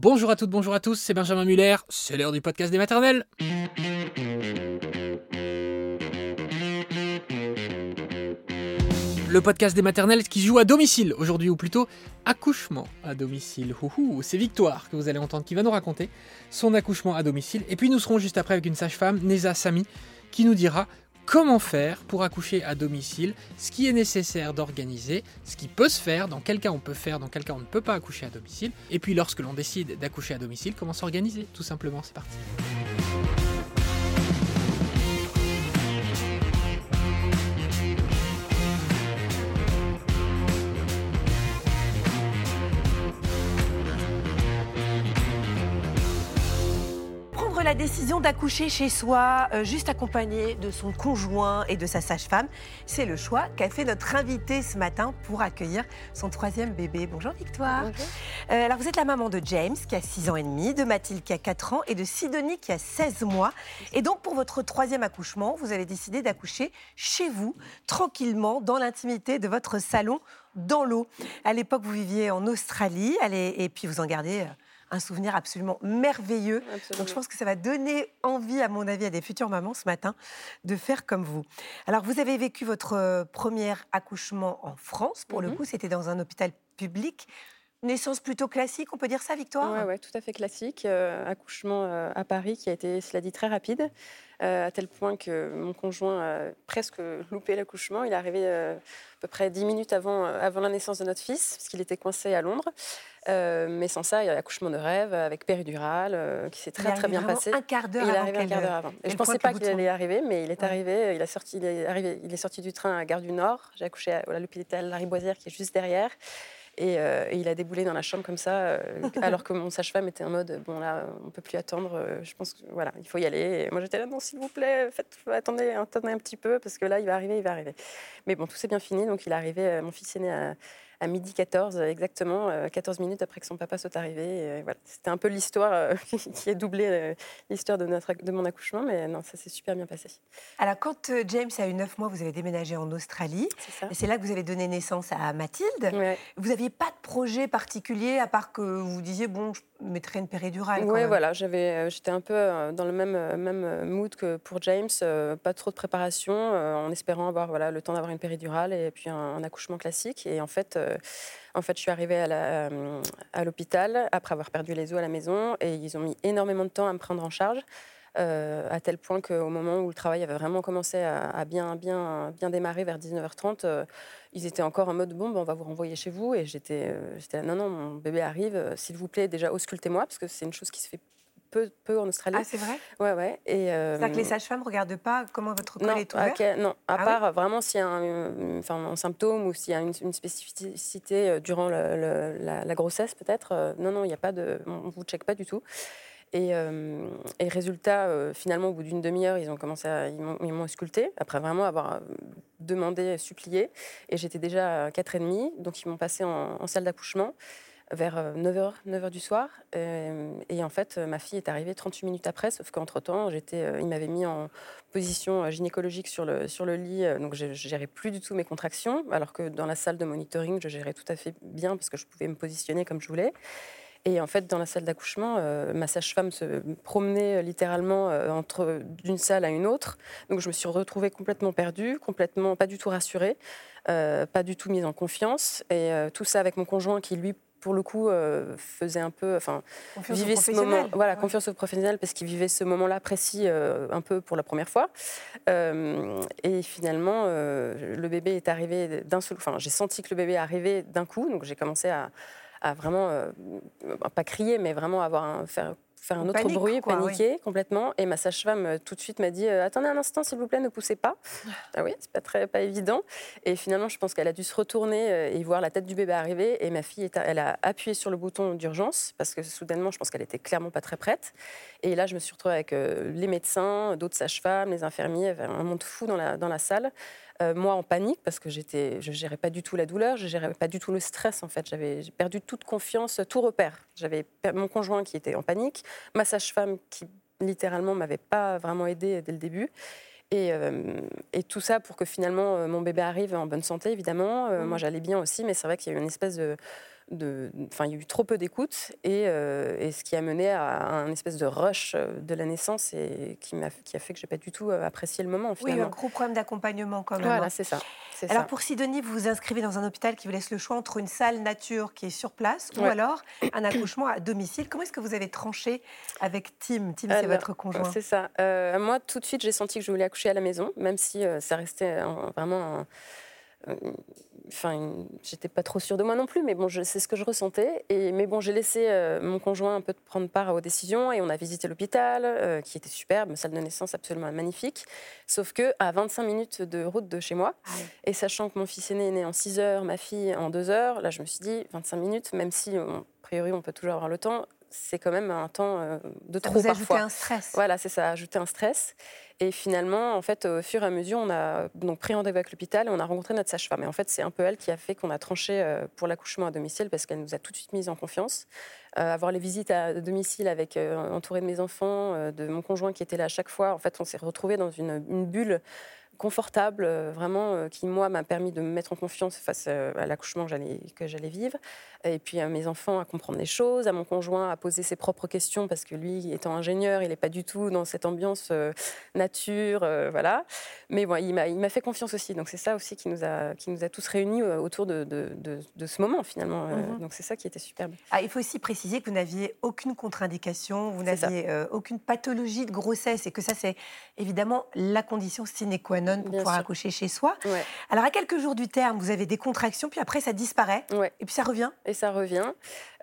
Bonjour à toutes, bonjour à tous, c'est Benjamin Muller, c'est l'heure du podcast des maternelles. Le podcast des maternelles qui joue à domicile aujourd'hui, ou plutôt accouchement à domicile. C'est Victoire que vous allez entendre qui va nous raconter son accouchement à domicile. Et puis nous serons juste après avec une sage-femme, Neza Sami, qui nous dira comment faire pour accoucher à domicile, ce qui est nécessaire d'organiser, ce qui peut se faire, dans quel cas on peut faire, dans quel cas on ne peut pas accoucher à domicile, et puis lorsque l'on décide d'accoucher à domicile, comment s'organiser, tout simplement, c'est parti. La décision d'accoucher chez soi, euh, juste accompagné de son conjoint et de sa sage-femme, c'est le choix qu'a fait notre invité ce matin pour accueillir son troisième bébé. Bonjour Victoire. Euh, alors vous êtes la maman de James qui a 6 ans et demi, de Mathilde qui a 4 ans et de Sidonie qui a 16 mois. Et donc pour votre troisième accouchement, vous avez décidé d'accoucher chez vous, tranquillement, dans l'intimité de votre salon, dans l'eau. À l'époque, vous viviez en Australie, et puis vous en gardez euh, un souvenir absolument merveilleux. Donc je pense que ça va donner envie, à mon avis, à des futures mamans ce matin de faire comme vous. Alors vous avez vécu votre euh, premier accouchement en France. Pour le mhm. coup, c'était dans un hôpital public. Naissance plutôt classique, on peut dire ça, Victoire? Oui, ouais, tout à fait classique. Euh, accouchement euh, à Paris qui a été, cela dit, très rapide, à tel point que mon conjoint a presque loupé l'accouchement. Il est arrivé à peu près dix minutes avant, avant la naissance de notre fils, parce qu'il était coincé à Londres. Euh, mais sans ça, il y a l'accouchement de rêve avec péridurale euh, qui s'est très très bien passé. Un quart d'heure avant. Il est arrivé un quart d'heure avant. Et je ne pensais pas qu'il allait arriver, mais il est arrivé. Il, a sorti, il, est arrivé, il est sorti du train à Gare du Nord. J'ai accouché à, l'hôpital Larry Boisière qui est juste derrière. Euh, et, il a déboulé dans la chambre comme ça, alors que mon sage-femme était en mode bon là, on peut plus attendre. je pense que voilà, il faut y aller. Moi j'étais là non, s'il vous plaît, faites, attendez, attendez un petit peu parce que là il va arriver, il va arriver. Mais bon, tout s'est bien fini. Donc il est arrivé. mon fils aîné a à midi 14 exactement, 14 euh, minutes après que son papa soit arrivé. voilà. C'était un peu l'histoire euh, qui a doublé euh, l'histoire de, notre, de mon accouchement, mais non, ça s'est super bien passé. Alors quand James a eu 9 mois, vous avez déménagé en Australie. C'est là que vous avez donné naissance à Mathilde. Vous n'aviez pas de projet particulier, à part que vous disiez, bon, je mettrais une péridurale. Oui, voilà, j'étais un peu dans le même, même mood que pour James, pas trop de préparation, en espérant avoir voilà, le temps d'avoir une péridurale et puis un, un accouchement classique. Et en fait, euh, en fait, je suis arrivée euh, à l'hôpital après avoir perdu les os à la maison et ils ont mis énormément de temps à me prendre en charge. Euh, à tel point qu'au moment où le travail avait vraiment commencé à, bien, bien, bien démarrer vers 19h30, ils étaient encore en mode bon, ben, on va vous renvoyer chez vous. Et j'étais là, non, non, mon bébé arrive, s'il vous plaît, déjà auscultez-moi, parce que c'est une chose qui se fait peu, peu en Australie. Ah, c'est vrai? Ouais, ouais. Et, euh, C'est-à-dire que les sages-femmes ne regardent pas comment votre col est ouvert? Non, à ah part vraiment s'il y a un, enfin, un, symptôme ou s'il y a une, spécificité euh, durant la, grossesse, peut-être. Euh, non, non, il n'y a pas de. On ne vous check pas du tout. Et, et résultat, finalement, au bout d'une demi-heure, ils ont commencé à, ils m'ont ausculté, après vraiment avoir demandé, supplié. Et j'étais déjà à 4h30, donc ils m'ont passé en salle d'accouchement vers 9h, euh, 9h du soir. Euh, et en fait, ma fille est arrivée 38 minutes après, sauf qu'entre-temps, j'étais, euh, il m'avait mis en position gynécologique sur le, sur le lit, donc je ne gérais plus du tout mes contractions, alors que dans la salle de monitoring, je gérais tout à fait bien parce que je pouvais me positionner comme je voulais. Et en fait, dans la salle d'accouchement, ma sage-femme se promenait littéralement entre d'une salle à une autre. Donc, je me suis retrouvée complètement perdue, complètement pas du tout rassurée, pas du tout mise en confiance. Et tout ça avec mon conjoint qui, lui, pour le coup, euh, faisait un peu, enfin, vivait ce moment, voilà, confiance au professionnel parce qu'il vivait ce moment-là précis euh, un peu pour la première fois. Euh, et finalement, le bébé est arrivé d'un seul, enfin, j'ai senti que le bébé arrivé d'un coup, donc j'ai commencé à, à vraiment, pas crier, mais vraiment avoir un, faire faire un autre bruit, paniquer complètement. Et ma sage-femme euh, tout de suite m'a dit euh, Attendez un instant, s'il vous plaît, ne poussez pas. ah oui, c'est pas très pas évident. Et finalement, je pense qu'elle a dû se retourner euh, et voir la tête du bébé arriver. Et ma fille, elle a appuyé sur le bouton d'urgence parce que soudainement, je pense qu'elle était clairement pas très prête. Et là, je me suis retrouvée avec les médecins, d'autres sages-femmes, les infirmiers, un monde fou dans la, dans la salle. Euh, moi en panique parce que j'étais, je gérais pas du tout la douleur, je gérais pas du tout le stress en fait. J'avais perdu toute confiance, tout repère. J'avais mon conjoint qui était en panique, ma sage-femme qui littéralement m'avait pas vraiment aidé dès le début. Et, et, tout ça pour que finalement mon bébé arrive en bonne santé, évidemment. Moi, mmh. j'allais bien aussi, mais c'est vrai qu'il y a eu une espèce de enfin, il y a eu trop peu d'écoute euh, et, ce qui a mené à un espèce de rush euh, de la naissance et qui, a, qui a fait que j'ai pas du tout euh, apprécié le moment. Finalement. Oui, un gros problème d'accompagnement quand même. Voilà, hein. c'est ça. Alors pour Sidonie, vous vous inscrivez dans un hôpital qui vous laisse le choix entre une salle nature qui est sur place ou alors un accouchement à domicile. Comment est-ce que vous avez tranché avec Tim? Tim, c'est votre conjoint. C'est ça. moi, tout de suite, j'ai senti que je voulais accoucher à la maison, même si ça restait vraiment Enfin, j'étais pas trop sûre de moi non plus, mais bon, c'est ce que je ressentais. Et, mais bon, j'ai laissé euh, mon conjoint un peu prendre part aux décisions et on a visité l'hôpital, euh, qui était superbe, salle de naissance absolument magnifique. Sauf que à 25 minutes de route de chez moi, ah et sachant que mon fils aîné est né en 6 heures, ma fille en 2 heures, là je me suis dit 25 minutes, même si a priori on peut toujours avoir le temps, c'est quand même un temps euh, de trop ça vous parfois. un stress. Voilà, c'est ça, ajouter un stress. Et finalement, en fait, au fur et à mesure, on a donc pris rendez-vous avec l'hôpital et on a rencontré notre sage-femme. Et en fait, c'est un elle qui a fait qu'on a tranché euh, pour l'accouchement à domicile parce qu'elle nous a tout de suite mis en confiance. Euh, avoir les visites à domicile avec entouré de mes enfants, de mon conjoint qui était là à chaque fois. En fait, on s'est retrouvés dans une bulle confortable, euh, vraiment, euh, qui, moi, m'a permis de me mettre en confiance face euh, à l'accouchement que j'allais vivre. Et puis à mes enfants à comprendre les choses, à mon conjoint à poser ses propres questions, parce que lui, étant ingénieur, il n'est pas du tout dans cette ambiance nature, voilà. Mais bon, il m'a fait confiance aussi. Donc c'est ça aussi qui nous a, qui nous a tous réunis autour de, de, de, ce moment, finalement. Mhm. Donc c'est ça qui était superbe. Ah, il faut aussi préciser que vous n'aviez aucune contre-indication, vous n'aviez aucune pathologie de grossesse, et que ça, c'est évidemment la condition sine qua non pour pouvoir accoucher chez soi. Alors, à quelques jours du terme, vous avez des contractions, puis après, ça disparaît. Et puis, ça revient. Et ça revient.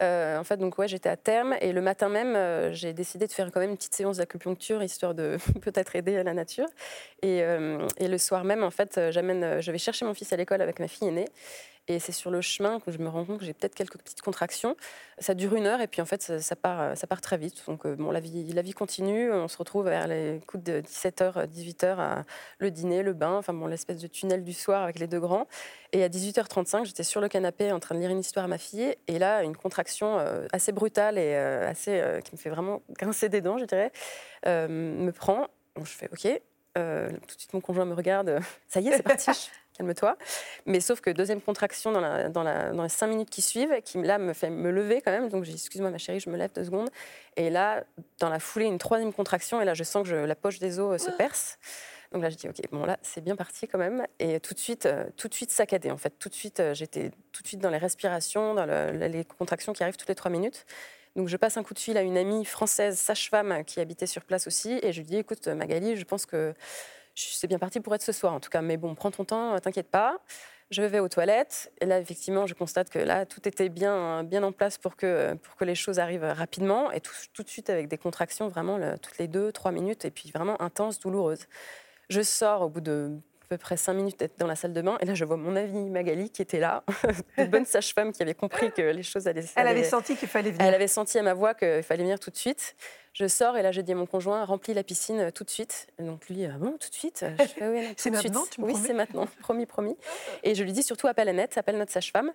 Euh, en fait, donc, ouais, j'étais à terme. Et le matin même, euh, j'ai décidé de faire quand même une petite séance d'acupuncture, histoire de peut-être aider à la nature. Et, euh, et, le soir même, en fait, j'amène, je vais chercher mon fils à l'école avec ma fille aînée. Et c'est sur le chemin que je me rends compte que j'ai peut-être quelques petites contractions. Ça dure une heure et puis en fait, ça, part, ça part très vite. Donc bon, la vie, la vie continue. On se retrouve vers les coups de 17h, 18h, à le dîner, le bain, enfin bon, l'espèce de tunnel du soir avec les deux grands. Et à 18h35, j'étais sur le canapé en train de lire une histoire à ma fille. Et là, une contraction assez brutale et assez, qui me fait vraiment grincer des dents, je dirais, me prend. je fais OK. tout de suite, mon conjoint me regarde. Ça y est, c'est parti. calme-toi. Mais sauf que deuxième contraction dans, dans, les cinq minutes qui suivent, qui là me fait me lever quand même. Donc j'ai excuse-moi ma chérie, je me lève deux secondes. Et là, dans la foulée, une troisième contraction. Et là, je sens que la poche des os euh, se perce. Donc là, je dis ok, bon là, c'est bien parti quand même. Et tout de suite, euh, tout de suite saccadé en fait. Tout de suite, euh, j'étais tout de suite dans les respirations, dans les contractions qui arrivent toutes les trois minutes. Donc je passe un coup de fil à une amie française, sage-femme, qui habitait sur place aussi, et je lui dis écoute Magali, je pense que c'est bien parti pour être ce soir en tout cas. Mais bon, prends ton temps, t'inquiète pas. Je vais aux toilettes et là, effectivement, je constate que là, tout était bien, bien en place pour que, pour que les choses arrivent rapidement et tout, tout de suite avec des contractions vraiment toutes les deux, trois minutes et puis vraiment intenses, douloureuses. Je sors au bout de à peu près cinq minutes d'être dans la salle de bain. Et là, je vois mon amie Magali qui était là, une bonne sage-femme qui avait compris que les choses allaient. Elle avait senti qu'il fallait venir. Elle avait senti à ma voix qu'il fallait venir tout de suite. Je sors et là, je dis à mon conjoint, remplis la piscine euh, tout de suite. Et donc lui, ah bon, tout de suite C'est maintenant, tu Oui, c'est maintenant, promis, promis. Et je lui dis surtout, appelle Annette, appelle notre sage-femme.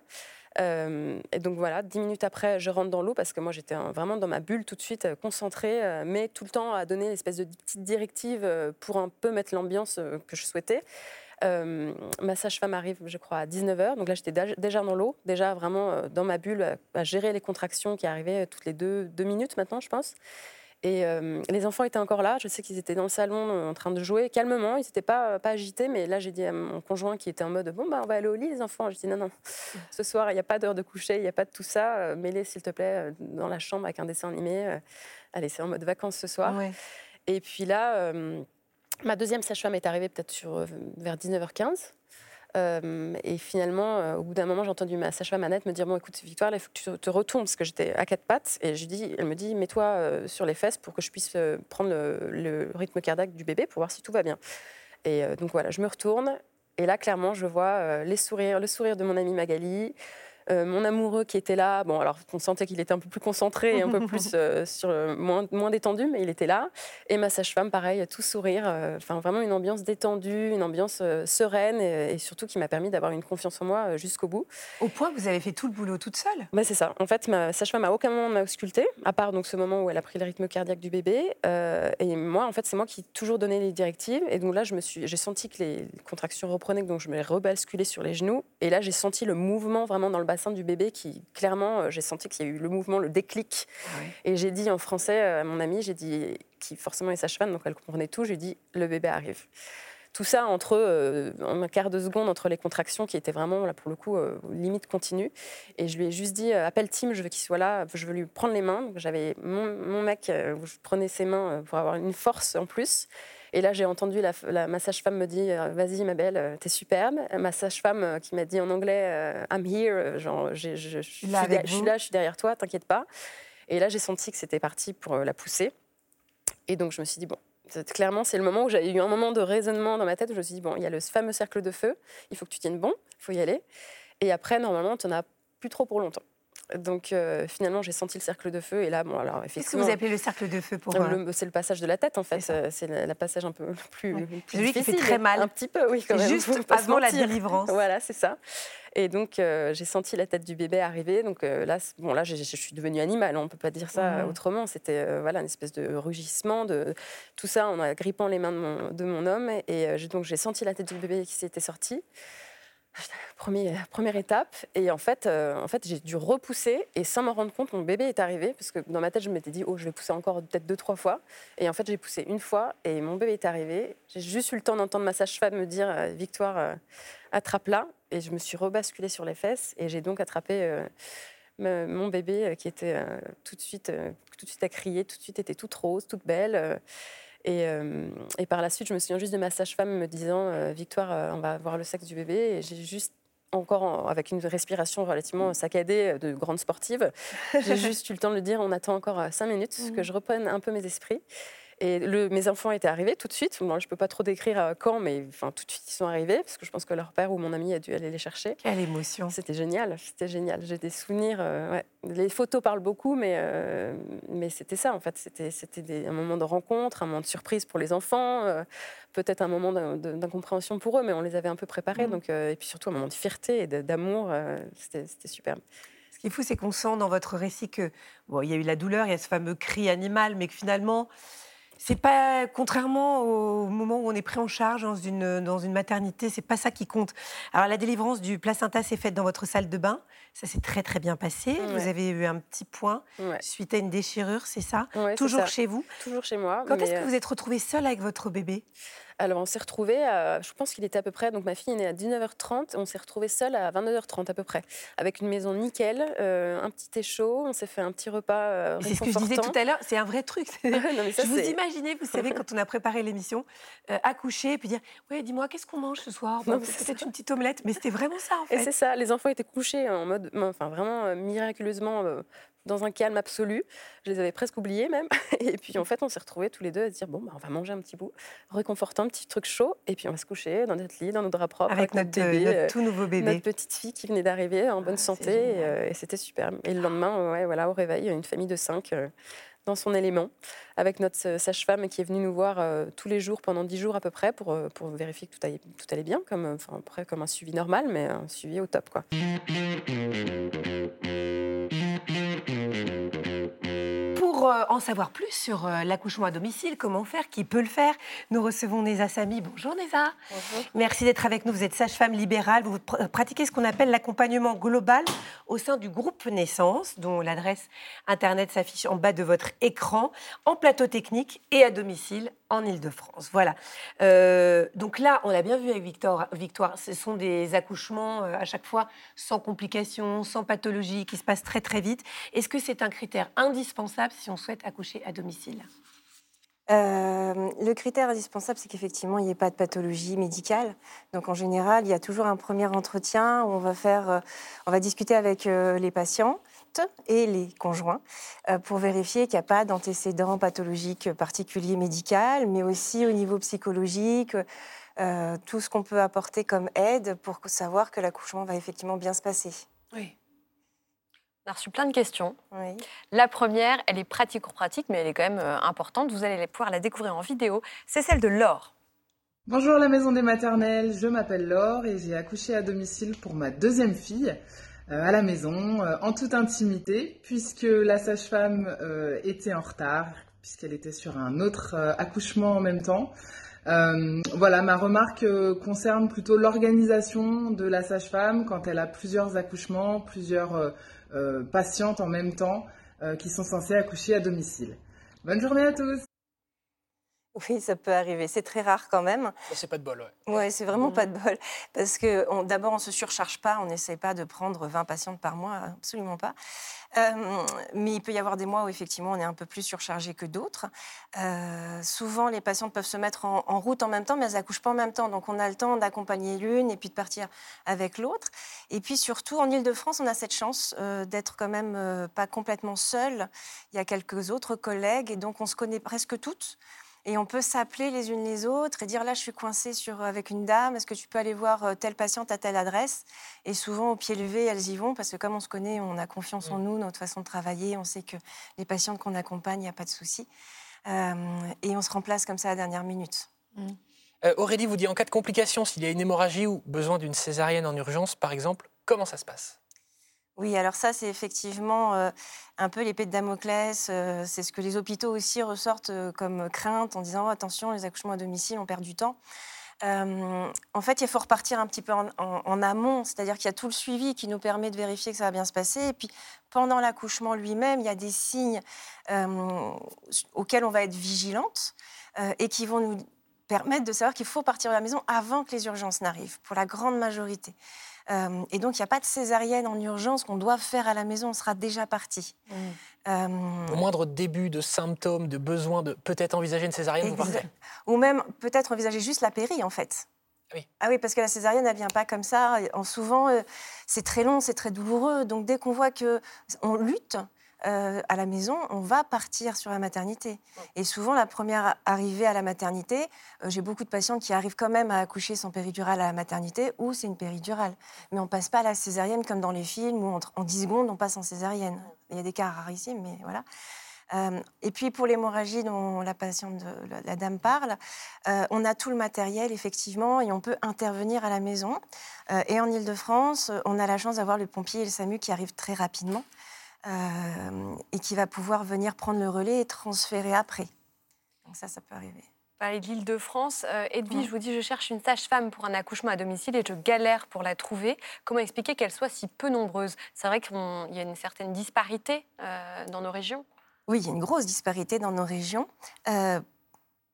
Euh, et donc voilà, dix minutes après, je rentre dans l'eau parce que moi j'étais vraiment dans ma bulle tout de suite, euh, concentrée, mais tout le temps à donner l'espèce de petite directive pour un peu mettre l'ambiance que je souhaitais. ma sage-femme arrive, je crois, à 19h. Donc là, j'étais déjà dans l'eau, déjà vraiment dans ma bulle, à gérer les contractions qui arrivaient toutes les deux, deux minutes maintenant, je pense. Et euh, les enfants étaient encore là. Je sais qu'ils étaient dans le salon euh, en train de jouer calmement. Ils n'étaient pas, pas agités. Mais là, j'ai dit à mon conjoint qui était en mode Bon, bah, on va aller au lit, les enfants. Je dis Non, non, ce soir, il n'y a pas d'heure de coucher, il n'y a pas de tout ça. Euh, mets-les, s'il te plaît, dans la chambre avec un dessin animé. allez, c'est en mode vacances ce soir. Et puis là, ma deuxième sage-femme est arrivée peut-être vers 19h15. Euh, et finalement, euh, au bout d'un moment, j'ai entendu ma sage-femme Annette me dire Bon, écoute, Victoire, il faut que tu te retournes parce que j'étais à quatre pattes. Et je dis, elle me dit Mets-toi euh, sur les fesses pour que je puisse prendre le, rythme cardiaque du bébé pour voir si tout va bien. Et donc voilà, je me retourne. Et là, clairement, je vois les sourires, le sourire de mon amie Magali. Euh, mon amoureux qui était là. Bon, alors on sentait qu'il était un peu plus concentré et un peu plus euh, sur moins, moins détendu, mais il était là. Et ma sage-femme, pareil, tout sourire. Enfin, vraiment une ambiance détendue, une ambiance sereine et, surtout qui m'a permis d'avoir une confiance en moi jusqu'au bout. Au point que vous avez fait tout le boulot toute seule? Bah, c'est ça. En fait, ma sage-femme à aucun moment m'a auscultée, à part donc ce moment où elle a pris le rythme cardiaque du bébé. et moi, en fait, c'est moi qui toujours donné les directives. Et donc là, j'ai senti que les contractions reprenaient, donc je me rebasculé sur les genoux. Et là, j'ai senti le mouvement vraiment dans le bassin du bébé qui, clairement, euh, j'ai senti qu'il y a eu le mouvement, le déclic. Ah et j'ai dit en français à mon amie, j'ai dit, qui forcément est sage-femme, donc elle comprenait tout, j'ai dit, le bébé arrive. Tout ça entre euh, un quart de seconde entre les contractions qui étaient vraiment là pour le coup euh, limite continue. Et je lui ai juste dit appelle Tim, je veux qu'il soit là, je veux lui prendre les mains. J'avais mon, mec, je prenais ses mains pour avoir une force en plus. Et là, j'ai entendu la, la, ma sage-femme me dire Vas-y, ma belle, euh, t'es superbe. Ma sage-femme euh, qui m'a dit en anglais euh, I'm here, genre, je, je, suis là, je suis derrière toi, t'inquiète pas. Et là, j'ai senti que c'était parti pour la pousser. Et donc, je me suis dit Bon, clairement, c'est le moment où j'ai eu un moment de raisonnement dans ma tête où je me suis dit Bon, il y a le fameux cercle de feu, il faut que tu tiennes bon, il faut y aller. Et après, normalement, tu n'en as plus trop pour longtemps. Donc euh, finalement, j'ai senti le cercle de feu et là, bon, alors. Qu'est-ce que vous appelez le cercle de feu pour euh, C'est le passage de la tête en fait. C'est le passage un peu plus, plus Celui qui fait très mal. Un petit peu, oui, quand même. Juste avant la délivrance. voilà, c'est ça. Et donc euh, j'ai senti la tête du bébé arriver. Donc là, bon là, je suis devenue animale. On peut pas dire ça autrement. C'était voilà une espèce de rugissement, de tout ça en grippant les mains de mon, de mon homme. Et donc j'ai senti la tête du bébé qui s'était sortie. Premier, première étape. Et en fait, euh, en fait j'ai dû repousser. Et sans m'en rendre compte, mon bébé est arrivé. Parce que dans ma tête, je m'étais dit, oh, je vais pousser encore peut-être deux, trois fois. Et en fait, j'ai poussé une fois. Et mon bébé est arrivé. J'ai juste eu le temps d'entendre ma sage-femme me dire, euh, Victoire, euh, attrape-la. Et je me suis rebasculée sur les fesses. Et j'ai donc attrapé mon bébé qui était tout, de suite, tout de suite à crier, tout de suite était toute rose, toute belle. Euh, et, par la suite, je me souviens juste de ma sage-femme me disant euh, Victoire, euh, on va voir le sexe du bébé. Et j'ai juste encore avec une respiration relativement saccadée de grande sportive. J'ai juste eu le temps de le dire, on attend encore cinq minutes, que mmh. je reprenne un peu mes esprits. Et le, mes enfants étaient arrivés tout de suite. Bon, je ne peux pas trop décrire euh, quand, mais enfin, tout de suite, ils sont arrivés, parce que je pense que leur père ou mon ami a dû aller les chercher. Quelle émotion C'était génial, c'était génial. J'ai des souvenirs. Euh, ouais. Les photos parlent beaucoup, mais, euh, mais c'était ça, en fait. C'était un moment de rencontre, un moment de surprise pour les enfants, peut-être un moment d'incompréhension pour eux, mais on les avait un peu préparés. Mmh. Donc, et puis surtout un moment de fierté et d'amour. c'était superbe. Ce qui est fou, c'est qu'on sent dans votre récit que bon, il y a eu la douleur, il y a ce fameux cri animal, mais que finalement, c'est pas, contrairement au moment où on est pris en charge dans une, dans une maternité, c'est pas ça qui compte. Alors, la délivrance du placenta s'est faite dans votre salle de bain. Ça s'est très, très bien passé. Vous avez eu un petit point suite à une déchirure, c'est ça? Toujours chez vous? Toujours chez moi. Quand est-ce que euh vous êtes retrouvée seule avec votre bébé? Alors, on s'est retrouvés, je pense qu'il était à peu près, donc ma fille est née à 19h30, on s'est retrouvés seuls à 22h30 à peu près, avec une maison nickel, euh, un petit échaud, on s'est fait un petit repas euh, C'est ce que je disais tout à l'heure, c'est un vrai truc. je vous imaginez, vous savez, quand on a préparé l'émission, euh, accoucher, puis dire, ouais, dis-moi, qu'est-ce qu'on mange ce soir? Peut-être une petite omelette, mais c'était vraiment ça en fait. Et c'est ça, les enfants étaient couchés en mode, enfin vraiment miraculeusement dans un calme absolu. Je les avais presque oubliés même. Et puis en fait, on s'est retrouvés tous les deux à se dire bon, bah, on va manger un petit bout réconfortant, un petit truc chaud, et puis on va se coucher dans notre lit, dans nos draps propres, avec, notre, bébé, notre, tout nouveau bébé, notre petite fille qui venait d'arriver en bonne ah, santé, euh, et, c'était super. Et le lendemain, ouais, voilà, au réveil, une famille de cinq. Euh, dans son élément, avec notre euh, sage-femme qui est venue nous voir tous les jours pendant dix jours à peu près pour, pour vérifier que tout allait, tout allait bien, comme, enfin, comme un suivi normal, mais un suivi au top. Quoi. Pour euh, en savoir plus sur euh, l'accouchement à domicile, comment faire, qui peut le faire, nous recevons Neza Sami. Bonjour Neza. Bonjour. Merci d'être avec nous. Vous êtes sage-femme libérale. Vous pratiquez ce qu'on appelle l'accompagnement global au sein du groupe Naissance, dont l'adresse internet s'affiche en bas de votre écran, en plateau technique et à domicile en Ile-de-France. Voilà. Euh, donc là, on l'a bien vu avec Victor, Victoire, ce sont des accouchements à chaque fois sans complications, sans pathologie, qui se passent très très vite. Est-ce que c'est un critère indispensable si on souhaite accoucher à domicile? Euh, le critère indispensable, c'est qu'effectivement, il n'y ait pas de pathologie médicale. Donc, en général, il y a toujours un premier entretien où on va faire, euh, on va discuter avec euh, les patients et les conjoints pour vérifier qu'il n'y a pas d'antécédents pathologiques particuliers médical, mais aussi au niveau psychologique, tout ce qu'on peut apporter comme aide pour savoir que l'accouchement va effectivement bien se passer. Oui. a reçu plein de questions. La première, elle est pratico-pratique, mais elle est quand même euh, importante. Vous allez pouvoir la découvrir en vidéo. C'est celle de Laure. Bonjour la maison des maternelles, je m'appelle Laure et j'ai accouché à domicile pour ma deuxième fille euh, à la maison euh, en toute intimité puisque la sage-femme était en retard puisqu'elle était sur un autre accouchement en même temps. voilà, ma remarque concerne plutôt l'organisation de la sage-femme quand elle a plusieurs accouchements, plusieurs euh, patientes en même temps euh, qui sont censées accoucher à domicile. Bonne journée à tous oui, ça peut arriver. C'est très rare quand même. C'est pas de bol, ouais. Ouais, c'est vraiment pas de bol. Parce que d'abord, on se surcharge pas, on n'essaie pas de prendre 20 patientes par mois, absolument pas. Euh, mais il peut y avoir des mois où effectivement on est un peu plus surchargé que d'autres. Euh, souvent, les patientes peuvent se mettre en, route en même temps, mais elles n'accouchent pas en même temps. Donc on a le temps d'accompagner l'une et puis de partir avec l'autre. Et puis surtout, en Ile-de-France, on a cette chance euh, d'être quand même pas complètement seul. Il y a quelques autres collègues et donc on se connaît presque toutes. Et on peut s'appeler les unes les autres et dire là, je suis coincée sur, avec une dame, est-ce que tu peux aller voir euh, telle patiente à telle adresse? Et souvent, au pied levé, elles y vont parce que comme on se connaît, on a confiance en mm. nous, notre façon de travailler, on sait que les patientes qu'on accompagne, il n'y a pas de souci. Euh, et on se remplace comme ça à la dernière minute. Mm. Euh, Aurélie vous dit en cas de complication, s'il y a une hémorragie ou besoin d'une césarienne en urgence, par exemple, comment ça se passe? Oui, alors ça, c'est effectivement un peu l'épée de Damoclès. C'est ce que les hôpitaux aussi ressortent comme crainte en disant attention, les accouchements à domicile, on perd du temps. en fait, il faut repartir un petit peu en, amont, c'est-à-dire qu'il y a tout le suivi qui nous permet de vérifier que ça va bien se passer. Et puis, pendant l'accouchement lui-même, il y a des signes auxquels on va être vigilante et qui vont nous permettre de savoir qu'il faut partir de la maison avant que les urgences n'arrivent, pour la grande majorité. Euh, et donc, il n'y a pas de césarienne en urgence qu'on doit faire à la maison, on sera déjà parti. Mmh. Euh, Au moindre début de symptômes, de besoin de peut-être envisager une césarienne, vous partez Ou même peut-être envisager juste la péri, en fait. Ah oui. Ah oui, parce que la césarienne, elle vient pas comme ça. En souvent, euh, c'est très long, c'est très douloureux. Donc dès qu'on voit que on lutte, euh, à la maison, on va partir sur la maternité. Et souvent, la première arrivée à la maternité, euh, j'ai beaucoup de patients qui arrivent quand même à accoucher sans péridurale à la maternité ou c'est une péridurale. Mais on passe pas à la césarienne comme dans les films où en 10 secondes, on passe en césarienne. Il y a des cas rarissimes, mais voilà. Euh, et puis pour l'hémorragie dont la patiente, de, la, dame parle, on a tout le matériel effectivement et on peut intervenir à la maison. et en Ile-de-France, on a la chance d'avoir le pompier et le SAMU qui arrivent très rapidement. Euh, et qui va pouvoir venir prendre le relais et transférer après. Donc ça, ça peut arriver. Parler de l'île de France, euh, Edwige, je vous dis, je cherche une sage-femme pour un accouchement à domicile et je galère pour la trouver. Comment expliquer qu'elle soit si peu nombreuse? C'est vrai qu'il y a une certaine disparité euh, dans nos régions Oui, il y a une grosse disparité dans nos régions.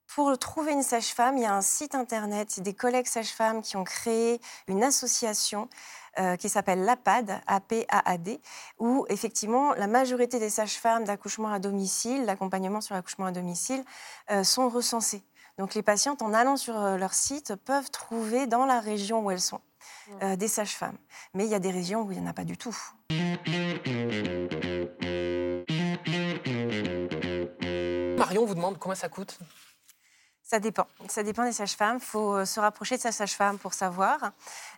Pour trouver une sage-femme, il y a un site internet, des collègues sages-femmes qui ont créé une association euh, qui s'appelle l'APAD, A-P-A-A-D, où effectivement la majorité des sages-femmes d'accouchement à domicile, l'accompagnement sur l'accouchement à domicile, euh, sont recensées. Donc les patientes, en allant sur euh, leur site, peuvent trouver dans la région où elles sont des sages-femmes. Mais il y a des régions où il n'y en a pas du tout. Marion vous demande combien ça coûte? Ça dépend. Ça dépend des sages-femmes. Il faut euh, se rapprocher de sa sage-femme pour savoir.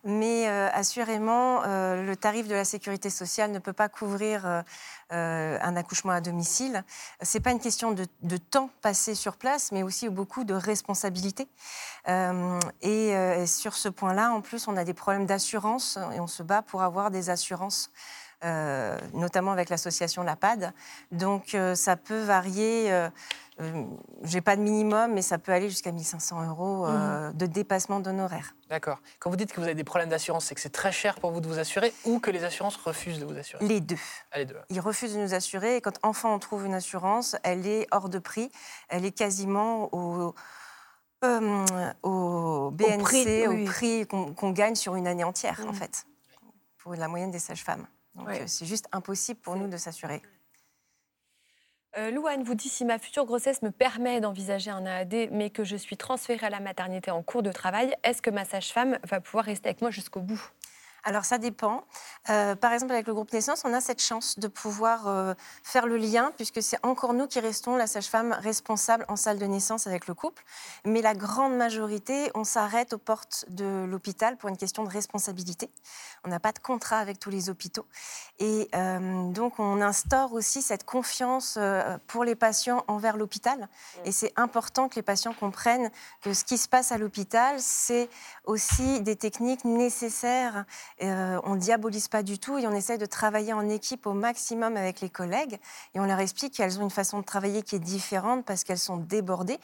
Mais euh, assurément, euh, le tarif de la sécurité sociale ne peut pas couvrir un accouchement à domicile. Ce n'est pas une question de, temps passé sur place, mais aussi beaucoup de responsabilités. et sur ce point-là, en plus, on a des problèmes d'assurance et on se bat pour avoir des assurances. Notamment avec l'association LAPAD. Donc ça peut varier euh, j'ai pas de minimum, mais ça peut aller jusqu'à 1500 euros euh, mhm. de dépassement d'honoraires. D'accord. Quand vous dites que vous avez des problèmes d'assurance, c'est que c'est très cher pour vous de vous assurer ou que les assurances refusent de vous assurer? Les deux. Ah, les deux. Ils refusent de nous assurer et quand enfin on trouve une assurance, elle est hors de prix. Elle est quasiment au, euh, au BNC, au prix, qu'on gagne sur une année entière, en mhm. fait, pour la moyenne des sages-femmes. Donc c'est juste impossible pour nous de s'assurer. Euh, Louane vous dit si ma future grossesse me permet d'envisager un AAD, mais que je suis transférée à la maternité en cours de travail, est-ce que ma sage-femme va pouvoir rester avec moi jusqu'au bout? Alors ça dépend. Euh, par exemple, avec le groupe naissance, on a cette chance de pouvoir euh, faire le lien, puisque c'est encore nous qui restons la sage-femme responsable en salle de naissance avec le couple. Mais la grande majorité, on s'arrête aux portes de l'hôpital pour une question de responsabilité. On n'a pas de contrat avec tous les hôpitaux. Et euh, donc, on instaure aussi cette confiance pour les patients envers l'hôpital. Et c'est important que les patients comprennent que ce qui se passe à l'hôpital, c'est aussi des techniques nécessaires euh, on ne diabolise pas du tout et on essaie de travailler en équipe au maximum avec les collègues. Et on leur explique qu'elles ont une façon de travailler qui est différente parce qu'elles sont débordées.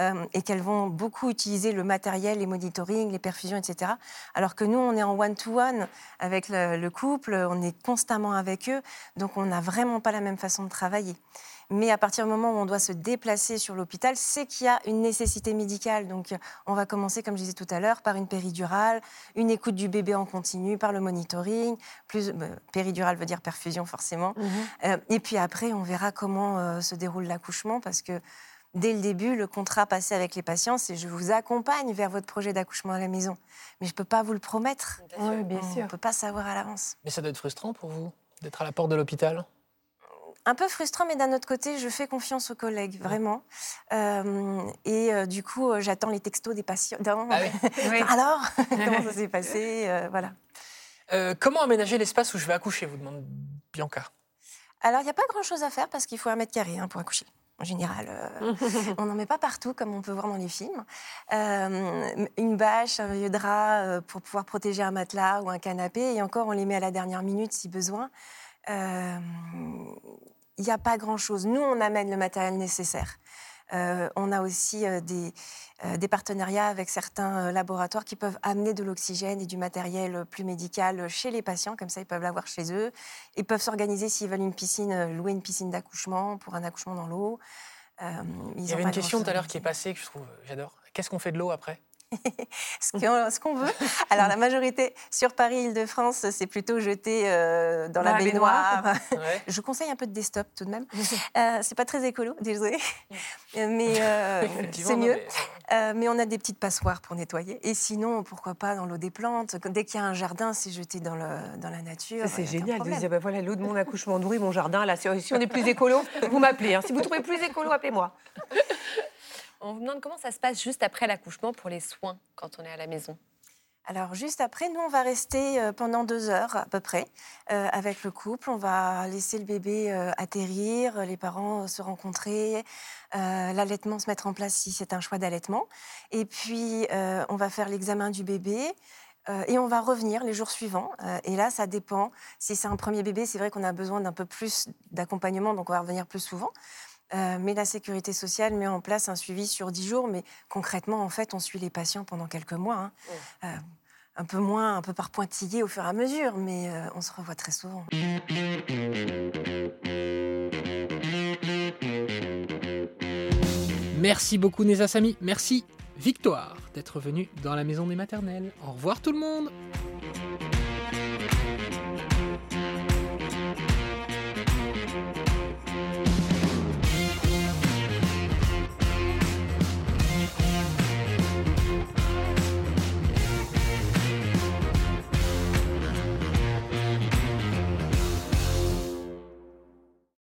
Euh, et qu'elles vont beaucoup utiliser le matériel, les monitoring, les perfusions, etc. Alors que nous, on est en one-to-one avec le, couple, on est constamment avec eux, donc on n'a vraiment pas la même façon de travailler. Mais à partir du moment où on doit se déplacer sur l'hôpital, c'est qu'il y a une nécessité médicale. Donc on va commencer, comme je disais tout à l'heure, par une péridurale, une écoute du bébé en continu, par le monitoring. Plus, euh, péridurale veut dire perfusion forcément. Mhm. Euh, et puis après, on verra comment euh, se déroule l'accouchement parce que dès le début, le contrat passé avec les patients, c'est je vous accompagne vers votre projet d'accouchement à la maison. Mais je ne peux pas vous le promettre. bien sûr. On ne peut pas savoir à l'avance. Mais ça doit être frustrant pour vous d'être à la porte de l'hôpital? Un peu frustrant, mais d'un autre côté, je fais confiance aux collègues, vraiment. Euh, et euh, du coup, euh, j'attends les textos des patients. Ah Alors, comment ça s'est passé Voilà. comment aménager l'espace où je vais accoucher vous demande Bianca. Alors, il n'y a pas grand-chose à faire parce qu'il faut un mètre carré hein, pour accoucher. En général, on n'en met pas partout comme on peut voir dans les films. une bâche, un vieux drap pour pouvoir protéger un matelas ou un canapé. Et encore, on les met à la dernière minute si besoin il n'y a pas grand-chose. Nous, on amène le matériel nécessaire. Euh, on a aussi euh, des, euh, des, partenariats avec certains laboratoires qui peuvent amener de l'oxygène et du matériel plus médical chez les patients, comme ça ils peuvent l'avoir chez eux. Ils peuvent s'organiser s'ils veulent une piscine, louer une piscine d'accouchement pour un accouchement dans l'eau. il y avait une question tout à l'heure qui est passée que je trouve, j'adore. Qu'est-ce qu'on fait de l'eau après? ce qu'on veut. Alors la majorité sur Paris, Île-de-France, c'est plutôt jeté euh, dans, la, baignoire. Je conseille un peu de desktop tout de même. Euh, c'est pas très écolo, désolé, mais euh, c'est mieux. Mais... on a des petites passoires pour nettoyer. Et sinon, pourquoi pas dans l'eau des plantes. Dès qu'il y a un jardin, c'est jeté dans, le, dans la nature. C'est génial de dire, bah, voilà, l'eau de mon accouchement nourrit mon jardin. Là, si on est plus écolo, vous m'appelez. Hein. Si vous trouvez plus écolo, appelez-moi. On vous demande comment ça se passe juste après l'accouchement pour les soins quand on est à la maison. Alors juste après, nous, on va rester euh, pendant deux heures à peu près euh, avec le couple. On va laisser le bébé euh, atterrir, les parents se rencontrer, l'allaitement se mettre en place si c'est un choix d'allaitement. Et puis, on va faire l'examen du bébé. et on va revenir les jours suivants. et là, ça dépend. Si c'est un premier bébé, c'est vrai qu'on a besoin d'un peu plus d'accompagnement, donc on va revenir plus souvent. Euh, mais la sécurité sociale met en place un suivi sur 10 jours, mais concrètement, en fait, on suit les patients pendant quelques mois. Hein. Euh, un peu moins, un peu par pointillé au fur et à mesure, mais euh, on se revoit très souvent. Merci beaucoup Neza Sami, merci Victoire d'être venue dans la maison des maternelles. Au revoir tout le monde